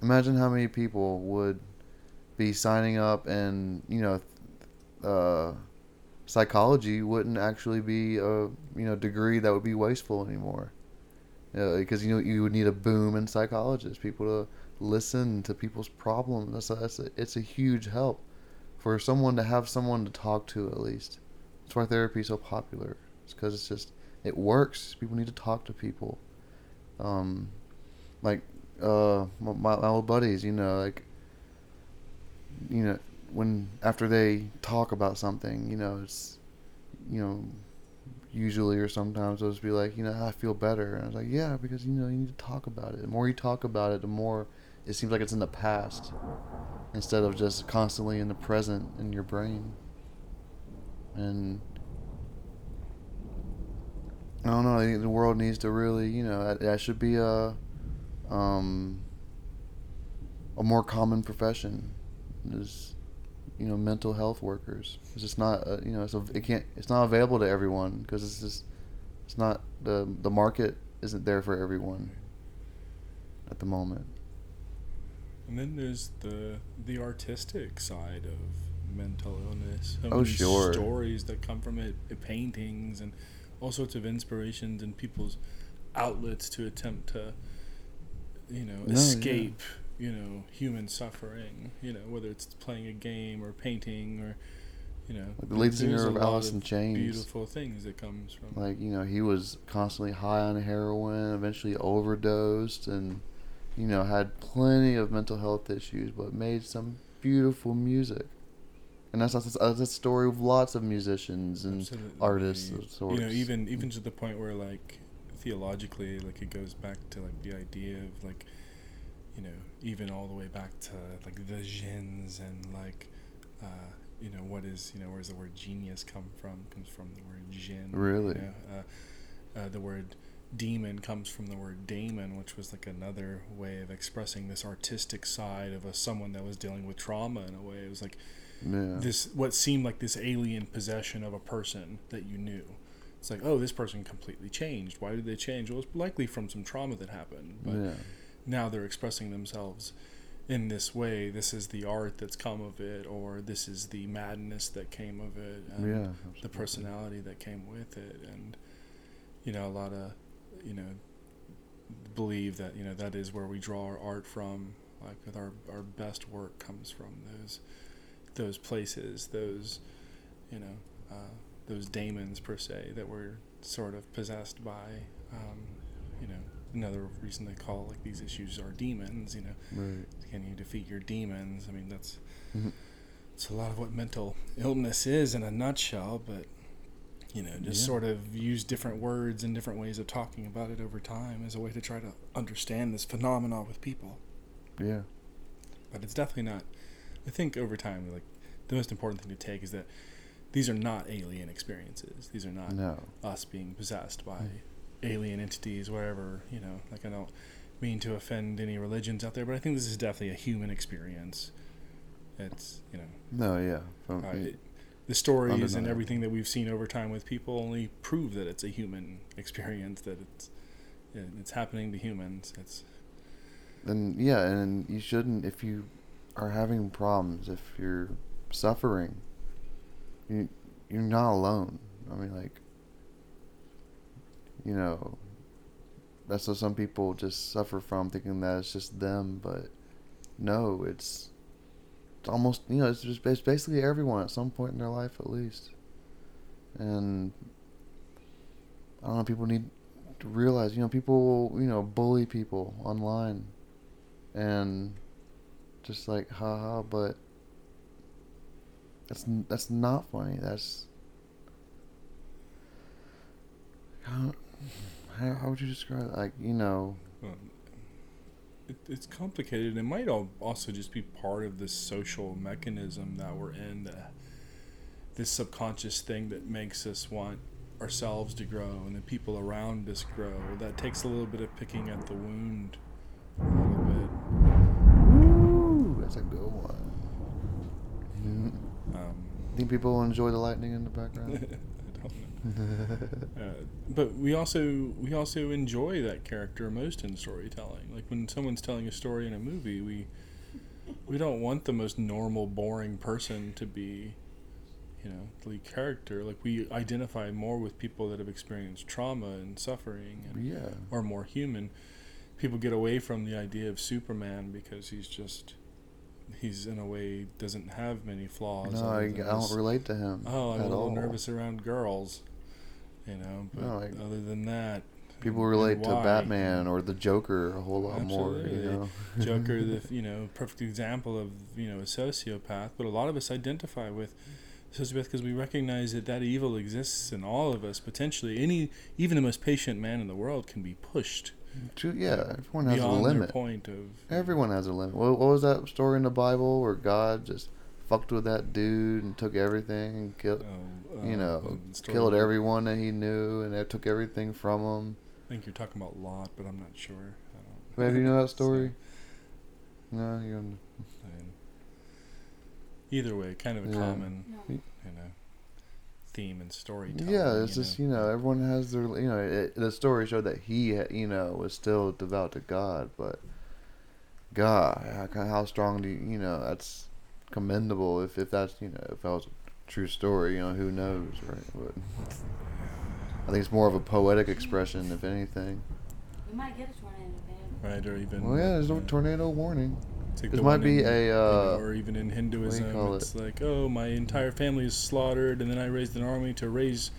Imagine how many people would be signing up, and you know, uh, psychology wouldn't actually be a you know degree that would be wasteful anymore. Because you know you would need a boom in psychologists, people to listen to people's problems. That's a, that's a, it's a huge help for someone to have someone to talk to at least. That's why therapy is so popular. It's because it's just it works. People need to talk to people. Um, like uh, my, my old buddies, you know, like you know, when after they talk about something, you know, it's you know, usually or sometimes they'll just be like, you know, I feel better. And I was like, yeah, because you know you need to talk about it. The more you talk about it, the more it seems like it's in the past instead of just constantly in the present in your brain. And I don't know. I think the world needs to really, you know, that, should be a, um, a more common profession. Is, you know, mental health workers. It's just not, uh, you know, it's a, it can't, it's not available to everyone because it's just, it's not the the market isn't there for everyone at the moment. And then there's the the artistic side of mental illness. Oh, sure. Stories that come from it, paintings and all sorts of inspirations and people's outlets to attempt to, you know, No, yeah. escape, you know, human suffering. You know, whether it's playing a game or painting or, you know, Like the lead singer of Alice in Chains. Beautiful things that comes from. Like you know, he was constantly high on heroin, eventually overdosed, and you know had plenty of mental health issues, but made some beautiful music. And that's that's, that's the story of lots of musicians and Absolutely. artists of sorts. You know, even even to the point where like theologically, like it goes back to like the idea of like, you know, even all the way back to like the jinns and like, uh, you know, what is you know, where's the word genius come from? Comes from the word jinn. you Really? know, uh, uh, the word demon comes from the word daemon, which was like another way of expressing this artistic side of a someone that was dealing with trauma in a way. It was like yeah, this what seemed like this alien possession of a person that you knew. It's like, oh, this person completely changed. Why did they change? Well, it's likely from some trauma that happened. But yeah, now they're expressing themselves in this way. This is the art that's come of it, or this is the madness that came of it, and yeah. the personality that came with it. And, you know, a lot of, you know, believe that, you know, that is where we draw our art from. Like, our, our best work comes from those those places, those, you know, uh, those daemons per se that were sort of possessed by, um, you know, another reason they call like these issues are demons. You know, Right. can you defeat your demons? I mean, that's Mhm. it's a lot of what mental illness is in a nutshell. But you know, just Yeah. sort of use different words and different ways of talking about it over time as a way to try to understand this phenomenon with people Yeah. but it's definitely not. I think over time, like the most important thing to take is that these are not alien experiences. These are not No. us being possessed by Mm. alien entities, wherever you know. Like I don't mean to offend any religions out there, but I think this is definitely a human experience. It's you know No. Yeah. From, uh, it, the stories and everything that we've seen over time with people only prove that it's a human experience. That it's it's happening to humans. It's then yeah, and you shouldn't if you are having problems, if you're suffering, you you're not alone. I mean, like, you know, that's what some people just suffer from, thinking that it's just them, but no, it's almost you know it's just it's basically everyone at some point in their life at least, and I don't know. People need to realize, you know, people will, you know bully people online, and just like haha, but that's that's not funny. That's how how, would you describe it? like you know Well, it, it's complicated. It might al- also just be part of this social mechanism that we're in, the, this subconscious thing that makes us want ourselves to grow and the people around us grow. That takes a little bit of picking at the wound a little bit. Ooh, that's a good one. bit. Um, Think people will enjoy the lightning in the background? Uh, but we also we also enjoy that character most in storytelling. Like when someone's telling a story in a movie, we we don't want the most normal, boring person to be, you know, the lead character. Like we identify more with people that have experienced trauma and suffering and yeah. are more human. People get away from the idea of Superman because he's just he's in a way doesn't have many flaws. No, I, I don't relate to him Oh, I'm at a little all. nervous around girls, you know. But No, I- other than that, People relate to. Batman or the Joker a whole lot more. You know. Joker, the you know perfect example of you know a sociopath, but a lot of us identify with sociopath because we recognize that that evil exists in all of us. Potentially, any even the most patient man in the world can be pushed To- yeah, everyone has a limit. point of Everyone has a limit. What, what was that story in the Bible where God just fucked with that dude and took everything and killed, uh, you know, the killed of- everyone that he knew and they took everything from him? I think you're talking about Lot, but I'm not sure. I don't, Maybe you know that So, story? No, you don't. I mean, either way, kind of a Yeah. common No. you know theme and storytelling. Yeah, it's you just you know everyone has their you know it, the story showed that he you know was still devout to God, but God, how, how strong do you you know that's commendable if if that's you know if that was a true story, you know who knows, right? But I think it's more of a poetic expression, if anything. We might get a tornado, man. Right, or even Well, yeah, there's no you know, tornado warning. It's like This might be in- a, you know, uh, or even in Hinduism, call it's like, oh, my entire family is slaughtered, and then I raised an army to raise,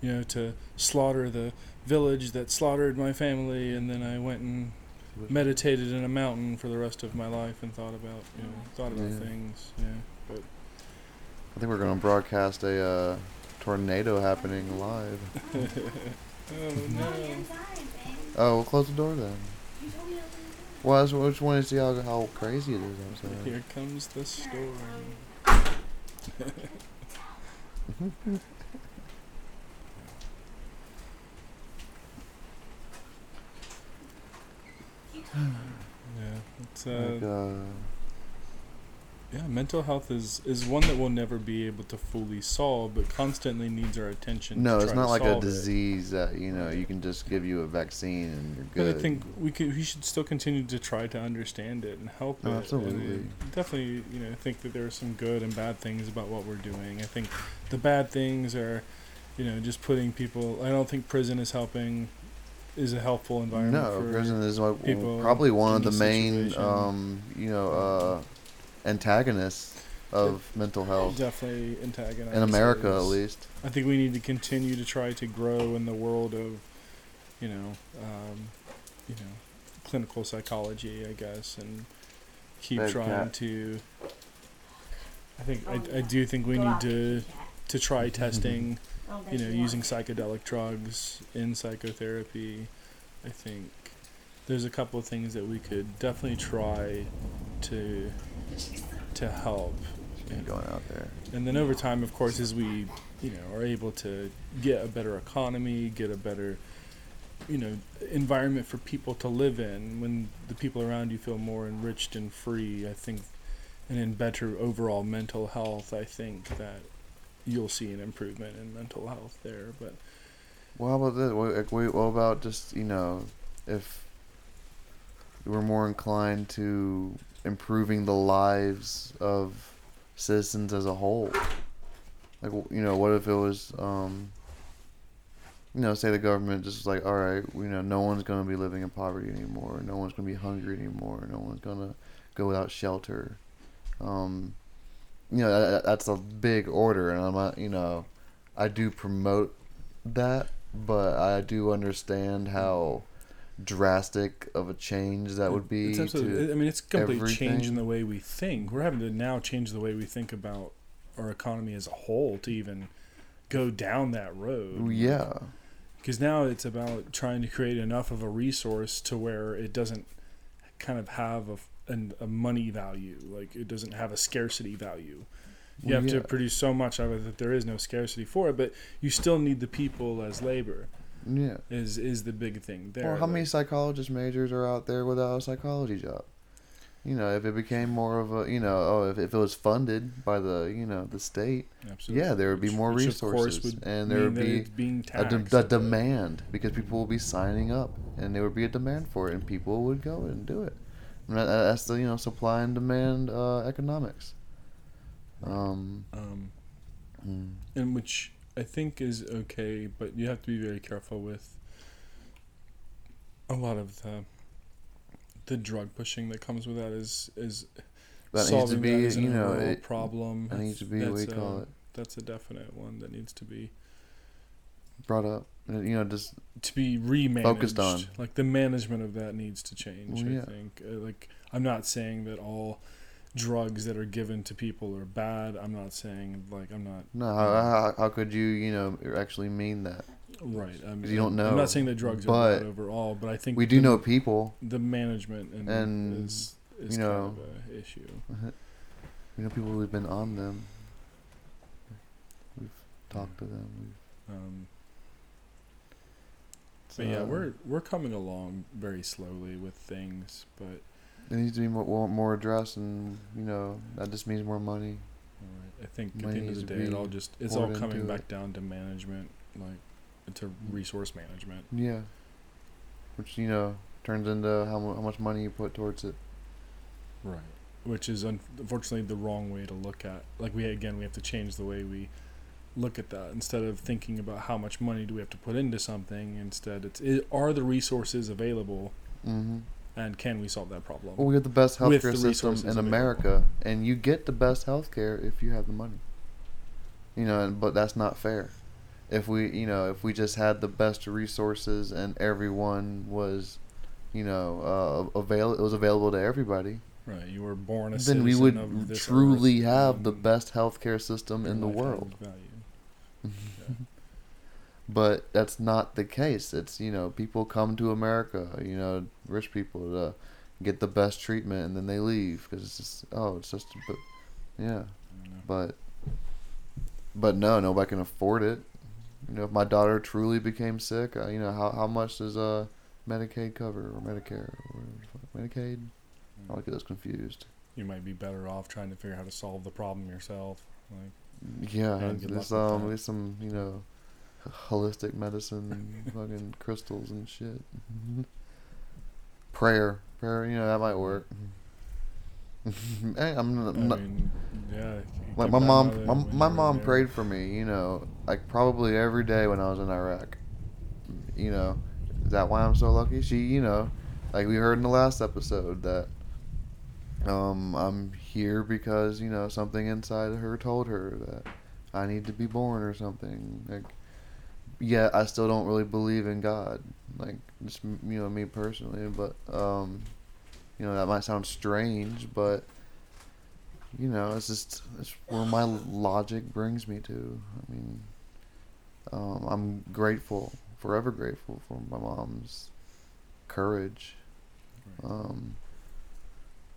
you know, to slaughter the village that slaughtered my family, and then I went and meditated in a mountain for the rest of my life and thought about, you know, thought about Yeah. things. Yeah, but I think we're gonna broadcast a uh, tornado happening live. oh no. Oh, we'll close the door then. You told me to open the door. Well, I just, I just wanted to see how, how crazy it is outside. Here comes the storm. Yeah, it's uh, Like, uh, yeah. Mental health is is one that we'll never be able to fully solve, but constantly needs our attention. no, it's not like a solve it. disease that you know you can just give you a vaccine and you're But good. I think we could we should still continue to try to understand it and help Oh, it. Absolutely. I definitely, you know, think that there are some good and bad things about what we're doing. I think the bad things are, you know, just putting people. I don't think prison is helping. Is a helpful environment no, for prison is like people probably one of the main, um, you know, uh, antagonists of mental health definitely antagonizes. in America, at least. I think we need to continue to try to grow in the world of, you know, um, you know, clinical psychology, I guess, and keep Bad trying cat. to. I think Oh, I, I do think we need to to try testing, Oh, you know, she using was. psychedelic drugs in psychotherapy. I think there's a couple of things that we could definitely try to to help. She's going out there. And then over time, of course, as we, you know, are able to get a better economy, get a better, you know, environment for people to live in, when the people around you feel more enriched and free, I think, and in better overall mental health, I think that you'll see an improvement in mental health there. But Well, about this? What, what about just you know, if we're more inclined to improving the lives of citizens as a whole? Like, you know, what if it was, um, you know, say the government just like, all right, you know, no one's gonna be living in poverty anymore. No one's gonna be hungry anymore. No one's gonna go without shelter. Um, you know, that, that- that's a big order, and I'm not, you know, I do promote that, but I do understand how drastic of a change that would be. it's absolutely, I mean, it's completely everything. changing the way we think. We're having to now change the way we think about our economy as a whole to even go down that road. yeah, because now it's about trying to create enough of a resource to where it doesn't kind of have a, an, a money value like it doesn't have a scarcity value you Well, have to produce so much of it that there is no scarcity for it but you still need the people as labor yeah. is is the big thing there Well, how many like- psychologist majors are out there without a psychology job? You know, if it became more of a, you know, oh, if, if it was funded by the, you know, the state, Absolutely. yeah, there would be Which- more which resources, and there would be being a, de- a demand because people will be signing up, and there would be a demand for it, and people would go and do it. That, that's the you know supply and demand uh, economics. Um, um, mm, and which I think is okay, but you have to be very careful with a lot of the the drug pushing that comes with that is is that needs to be, that you know, it, problem. it needs to be what we That's call a- it That's a definite one that needs to be brought up. Uh, You know, just to be remanaged. Focused on. like the management of that needs to change. Well, yeah. I think. Uh, like I'm not saying that all drugs that are given to people are bad. I'm not saying like I'm not no. How, how, how could you, you know, actually mean that? right. I mean, you don't know. I'm not saying that drugs but are bad overall, but I think We do the, know people. the management and, And, is is you know, kind of a issue. We know people who've been on them. We've talked to them. We've, Um, but yeah, uh, we're we're coming along very slowly with things, but It needs to be more, more, addressed, and you know that just means more money. Alright, I think at the end of the day, it all just it's all coming back it. down to management, like to resource management. Yeah, which you know turns into how how much money you put towards it. Right. Which is unfortunately the wrong way to look at. Like we again, we have to change the way we look at that. Instead of thinking about how much money do we have to put into something, instead it's i are the resources available, Mm-hmm. and can we solve that problem? Well, we have the best healthcare the system in available. America, and you get the best healthcare if you have the money. You know, and, but that's not fair. If we, you know, if we just had the best resources and everyone was, you know, uh, avail it was available to everybody, Right. You were born a then we would truly earth, have the best healthcare system in the world. value. But that's not the case. It's you know people come to America, you know, rich people to get the best treatment, and then they leave because it's just oh, it's just but yeah, I know. but but no, nobody can afford it. You know, if my daughter truly became sick, uh, you know how how much does uh Medicaid cover or Medicare or Medicaid? I always get those confused. You might be better off trying to figure out how to solve the problem yourself. Like Yeah, And there's luck um there's some you know holistic medicine, fucking crystals and shit. Prayer, prayer, you know that might work. hey, I'm not- mean, yeah. like my mom. My, my mom there. prayed for me. You know, like probably every day when I was in Iraq. You know, is that why I'm so lucky? She, you know, like we heard in the last episode that um I'm here because you know something inside of her told her that I need to be born or something. Like, yeah, I still don't really believe in God. Like, just you know me personally, but um, you know that might sound strange, but you know it's just it's where my logic brings me to. I mean, um, I'm grateful, forever grateful for my mom's courage. Um,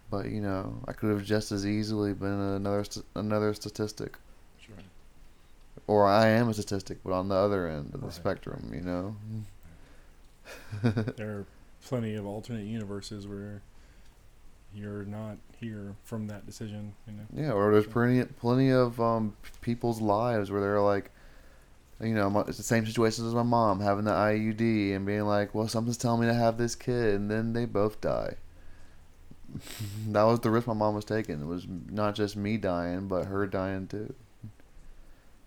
but you know, I could have just as easily been another st- another statistic, Sure. or I am a statistic, but on the other end of the Right. spectrum. You know. There are plenty of alternate universes where you're not here from that decision. You know. Yeah, or there's plenty plenty of um, people's lives where they're like, you know, it's the same situation as my mom having the IUD and being like, well, something's telling me to have this kid, and then they both die. that was the risk my mom was taking. It was not just me dying, but her dying too.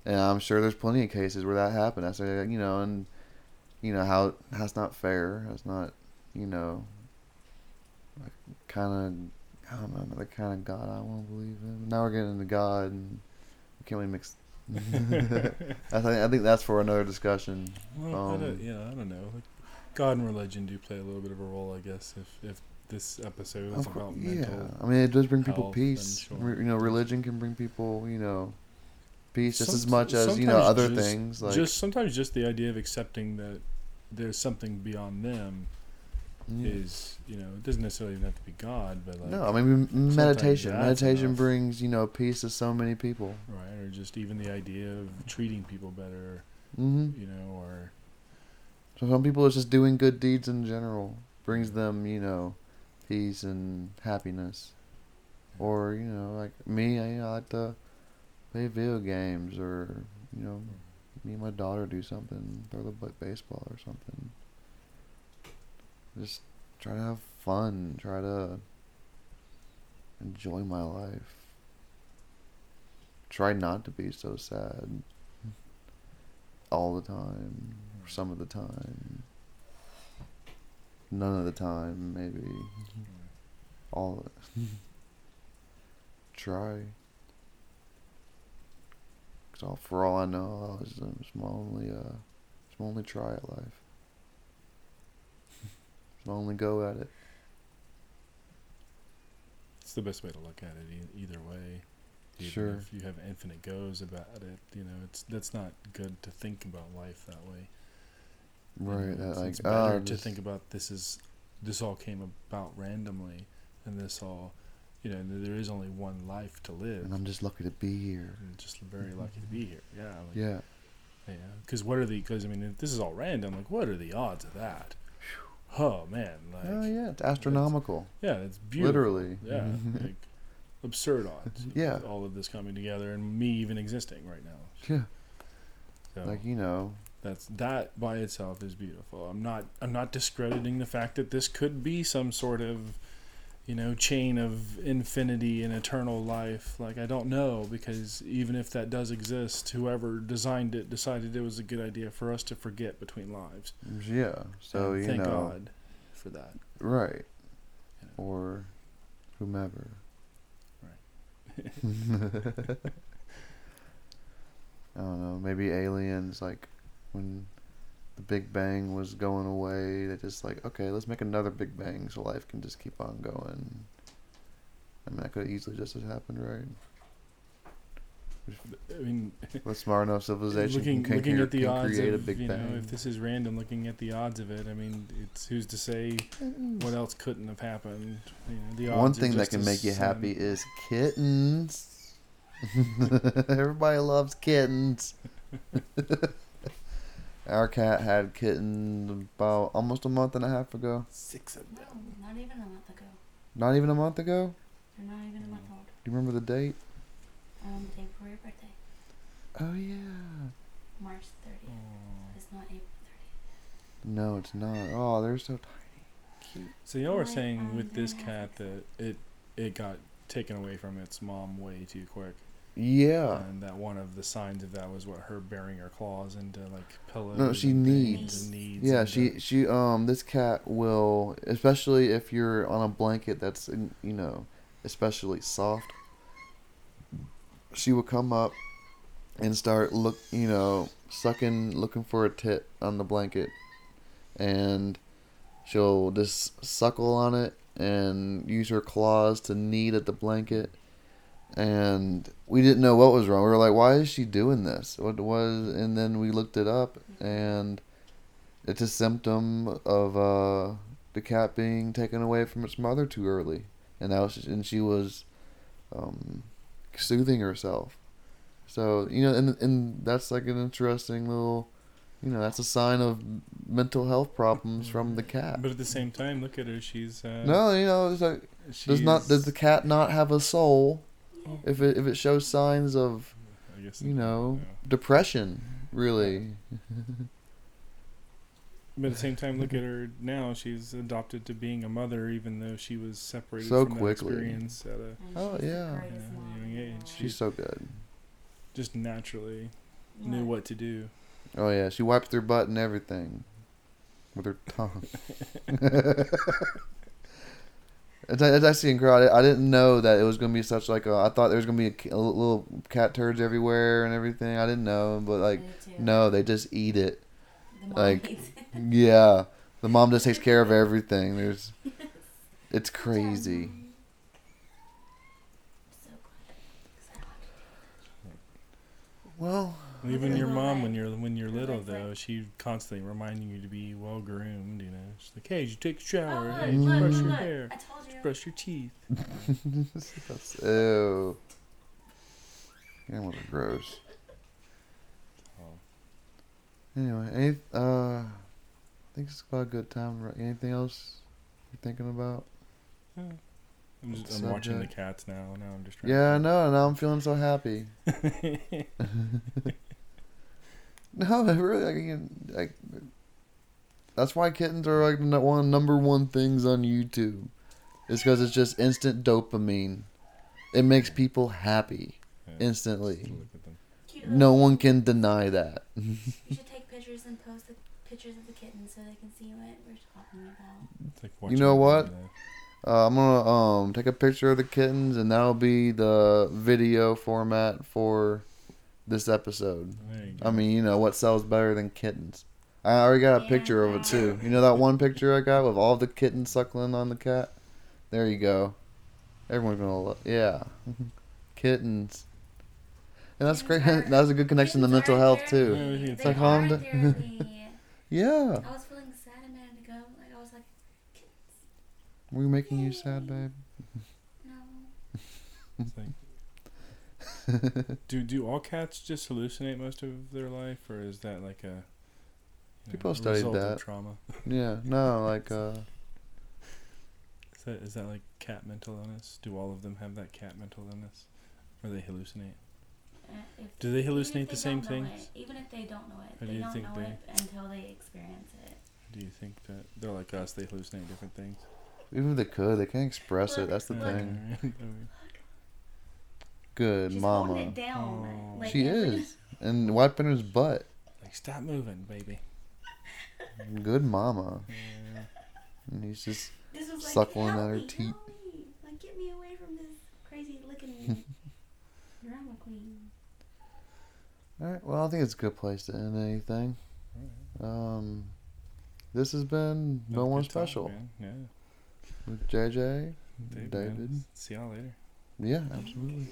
And I'm sure there's plenty of cases where that happened. I say, you know, and you know how that's not fair. That's not, you know, kind of I don't know the kind of God I want to believe in. Now we're getting into God, and we can't really mix. I think I think that's for another discussion. Well, Um, don't, yeah, I don't know. Like, God and religion do play a little bit of a role, I guess. If if this episode cour- about yeah, I mean it does bring people peace. Re- You know, religion can bring people, you know, peace just as much as you know other just- things. Like just sometimes just the idea of accepting that there's something beyond them yeah. is you know it doesn't necessarily even have to be God, but like no, I mean meditation. Meditation enough. brings you know peace to so many people. right, or just even the idea of treating people better, Mm-hmm. you know, or So some people it's just doing good deeds in general brings them you know peace and happiness. Or you know like me, I, you know, I like to play video games or you know mm-hmm. me and my daughter do something, throw the baseball or something. Just try to have fun, try to enjoy my life. Try not to be so sad all the time, or some of the time. None of the time, maybe. All of. Try. Cause all, for all I know, I was, it was my only, uh, it's It's my only try at life. It's my only go at it. It's the best way to look at it e- either way. Even Sure. If you have infinite goes about it, you know, it's that's not good to think about life that way. Right. that, uh, It's, like, it's better um, to just- think about this is this all came about randomly, and this all, you know, there is only one life to live. And I'm just lucky to be here. and just very lucky to be here. Yeah. Like, Yeah. Yeah. Because what are the? Because I mean, if this is all random. Like, what are the odds of that? Oh man. Like, oh yeah, it's astronomical. yeah, it's beautiful. Literally. Yeah. Mm-hmm. like, absurd odds. Yeah. All of this coming together and me even existing right now. Yeah. So Like you know, that's that by itself is beautiful. I'm not I'm not discrediting the fact that this could be some sort of you know chain of infinity and eternal life. Like I don't know because even if that does exist, whoever designed it decided it was a good idea for us to forget between lives. yeah. So And you thank know, God for that. right, or whomever. Right. I don't know. Maybe aliens, like when the Big Bang was going away, they just like, okay, let's make another Big Bang so life can just keep on going. I mean, that could easily just have happened, right? I mean, With smart enough civilization looking can, looking can, at the odds create of a Big you Bang. if this is random, looking at the odds of it. I mean, it's who's to say what else couldn't have happened. You know, the One thing that can make you happy is kittens. Everybody loves kittens. Our cat had kittens about almost a month and a half ago. Six of No, them. not even a month ago. Not even a month ago. They're not even a month old. Do you remember the date? Um, the day before your birthday, Oh yeah. March 30th. It's not April 30th. No, it's not. Oh, they're so tiny. Cute. So y'all were saying um, with this cat that it it got taken away from its mom way too quick, Yeah. and that one of the signs of that was what her burying her claws into like pillows. No, she needs. needs. Yeah, she she um this cat will especially if you're on a blanket that's you know especially soft. She will come up and start look you know sucking looking for a tit on the blanket, and she'll just suckle on it and use her claws to knead at the blanket. And we didn't know what was wrong. We were like, "Why is she doing this? What was?" And then we looked it up, and it's a symptom of uh, the cat being taken away from its mother too early, and that was, and she was um, soothing herself. So you know, and and that's like an interesting little, you know, that's a sign of mental health problems from the cat. But at the same time, look at her. She's uh, No, you know, it's like does not does the cat not have a soul? If it if it shows signs of I guess you know yeah. depression, really. But at the same time, look at her now. She's adopted to being a mother, even though she was separated So from quickly. that experience at a Oh, yeah. greatest Yeah, mom young age. world. She's so good. just naturally knew what to do. Oh yeah, she wipes her butt and everything with her tongue. it's, it's actually incredible. I didn't know that it was gonna be such like a. I thought there was gonna be a, a little cat turds everywhere and everything. I didn't know, but like I did too. no, they just eat it. The mom like, hates it. Yeah, the mom just takes care of everything. There's, it's crazy. So glad. 'cause I like Well, Even your mom, Right. when you're when you're little, likes, though, she constantly reminding you to be well groomed. You know, she's like, "Hey, did you take a shower? Oh, hey, look, did you look, brush look, your hair? I told you. Brush your teeth." That's, ew. Animals are gross. Anyway, any, uh, I think it's about a good time. Right? Anything else you're thinking about? I'm just I'm watching the cats now. Now I'm just trying. Yeah, I know. Now I'm feeling so happy. No, I really, I can, like, that's why kittens are like one of the number one things on YouTube. It's because it's just instant dopamine. It makes people happy Yeah, instantly. just look at them. Cute No one can deny that. You should take pictures and post the pictures of the kittens so they can see what we're talking about. Like You know what? Uh, I'm gonna um take a picture of the kittens, and that'll be the video format for this episode. there you I mean, you know what sells better than kittens? I already got a picture of it too. You know that one picture I got with all the kittens suckling on the cat? There you go. Everyone's gonna look. Yeah. kittens. And that's great. Kittens are- That's a good connection to mental health too. Yeah, They it's like are calm down. therapy. Yeah. I was feeling sad a minute ago. Like I was like, kittens. Were we making you sad, babe? No. It's like, do do all cats just hallucinate most of their life, or is that like a you know, People a studied result of that. trauma? yeah. No, like uh Is that is that like cat mental illness? Do all of them have that cat mental illness, or they hallucinate? Uh, if- Do they even if hallucinate the same don't things? it- even if they don't know it, Or do they you don't think know they- it until they experience it. Do you think that they're like us? They hallucinate different things. even if they could, they can't express it. That's the Look. thing. Good She's mama. holding it down. Oh. Like, She every- is. And wiping his butt. like stop moving, baby. Good mama. Yeah. And he's just This was like, Suckling help at her me, teat. help me. Like, get me away from this crazy looking drama queen. Alright, well I think it's a good place to end anything. Um this has been No was One good talk, Special man. Yeah. with JJ. Dave, David. See y'all later. Yeah, absolutely.